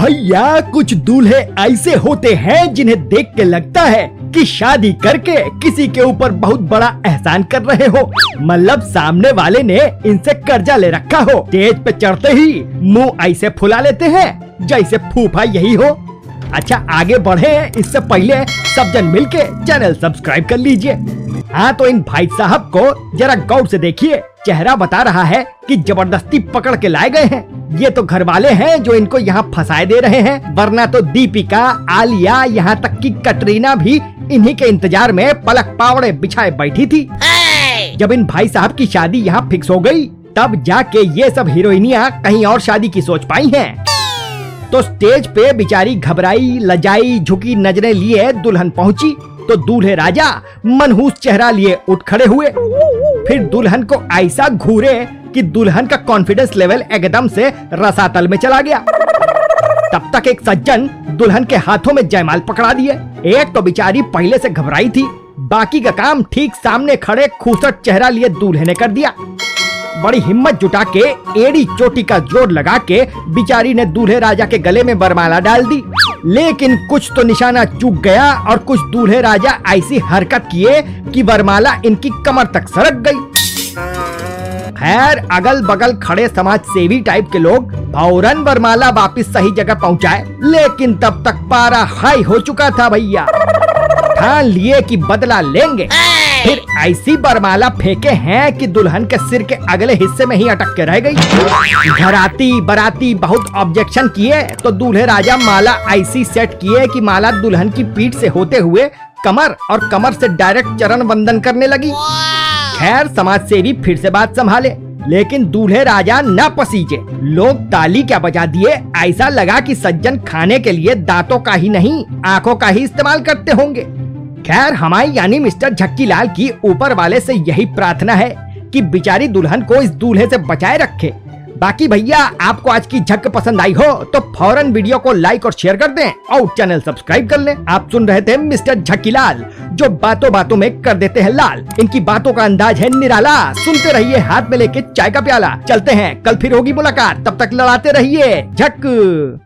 भैया, कुछ दूल्हे ऐसे होते हैं जिन्हें देख के लगता है कि शादी करके किसी के ऊपर बहुत बड़ा एहसान कर रहे हो। मतलब सामने वाले ने इनसे कर्जा ले रखा हो। स्टेज पे चढ़ते ही मुँह ऐसे फुला लेते हैं, जैसे फूफा यही हो। अच्छा आगे बढ़े इससे पहले सब जन मिलके चैनल सब्सक्राइब कर लीजिए। हाँ तो इन भाई साहब को जरा गौर से देखिए। चेहरा बता रहा है कि ज़बरदस्ती पकड़ के लाए गए हैं। ये तो घर वाले हैं जो इनको यहाँ फंसाए दे रहे हैं। वरना तो दीपिका आलिया यहाँ तक कि कटरीना भी इन्हीं के इंतज़ार में पलक पावड़े बिछाए बैठी थी। जब इन भाई साहब की शादी यहाँ फिक्स हो गई तब जाके ये सब हीरोइनिया कहीं और शादी की सोच पाई हैं। तो स्टेज पे बिचारी घबराई लजाई झुकी नज़रें लिए दुल्हन पहुँची। तो दूल्हे राजा मनहूस चेहरा लिए उठ खड़े हुए। फिर दुल्हन को ऐसा घूरे कि दुल्हन का कॉन्फिडेंस लेवल एकदम से रसातल में चला गया। तब तक एक सज्जन दुल्हन के हाथों में जयमाल पकड़ा दिए। एक तो बिचारी पहले से घबराई थी। बाकी का काम ठीक सामने खड़े खूसट चेहरा लिए दूल्हे ने कर दिया। बड़ी हिम्मत जुटा के एड़ी चोटी का ज़ोर लगा के बिचारी ने दूल्हे राजा के गले में बरमाला डाल दी। लेकिन कुछ तो निशाना चूक गया और कुछ दूल्हे राजा ऐसी हरकत किए कि वरमाला इनकी कमर तक सरक गई। खैर अगल बगल खड़े समाज सेवी टाइप के लोग भौरन वरमाला वापस सही जगह पहुँचाए, लेकिन तब तक पारा हाई हो चुका था भैया। ठान लिए कि बदला लेंगे। फिर ऐसी बरमाला फेंके हैं कि दुल्हन के सिर के अगले हिस्से में ही अटक के रह गई। घराती बराती बहुत ऑब्जेक्शन किए तो दूल्हे राजा माला ऐसी सेट किए कि माला दुल्हन की पीठ से होते हुए कमर और कमर से डायरेक्ट चरण वंदन करने लगी। खैर समाज सेवी फिर से बात संभाले लेकिन दूल्हे राजा न पसीजे। लोग ताली क्या बजा दिए? ऐसा लगा कि सज्जन खाने के लिए दांतों का ही नहीं आँखों का ही इस्तेमाल करते होंगे। खैर, हमारी यानी मिस्टर झक्की लाल की ऊपर वाले से यही प्रार्थना है कि बिचारी दुल्हन को इस दूल्हे से बचाए रखे। बाकी भैया, आपको आज की झक पसंद आई हो तो फ़ौरन वीडियो को लाइक और शेयर कर दें और चैनल सब्सक्राइब कर लें। आप सुन रहे थे मिस्टर झक्की लाल जो बातों बातों में कर देते हैं लाल। इनकी बातों का अंदाज है निराला। सुनते रहिए हाथ में लेके चाय का प्याला। चलते हैं, कल फिर होगी मुलाकात। तब तक लड़ाते रहिए, झक।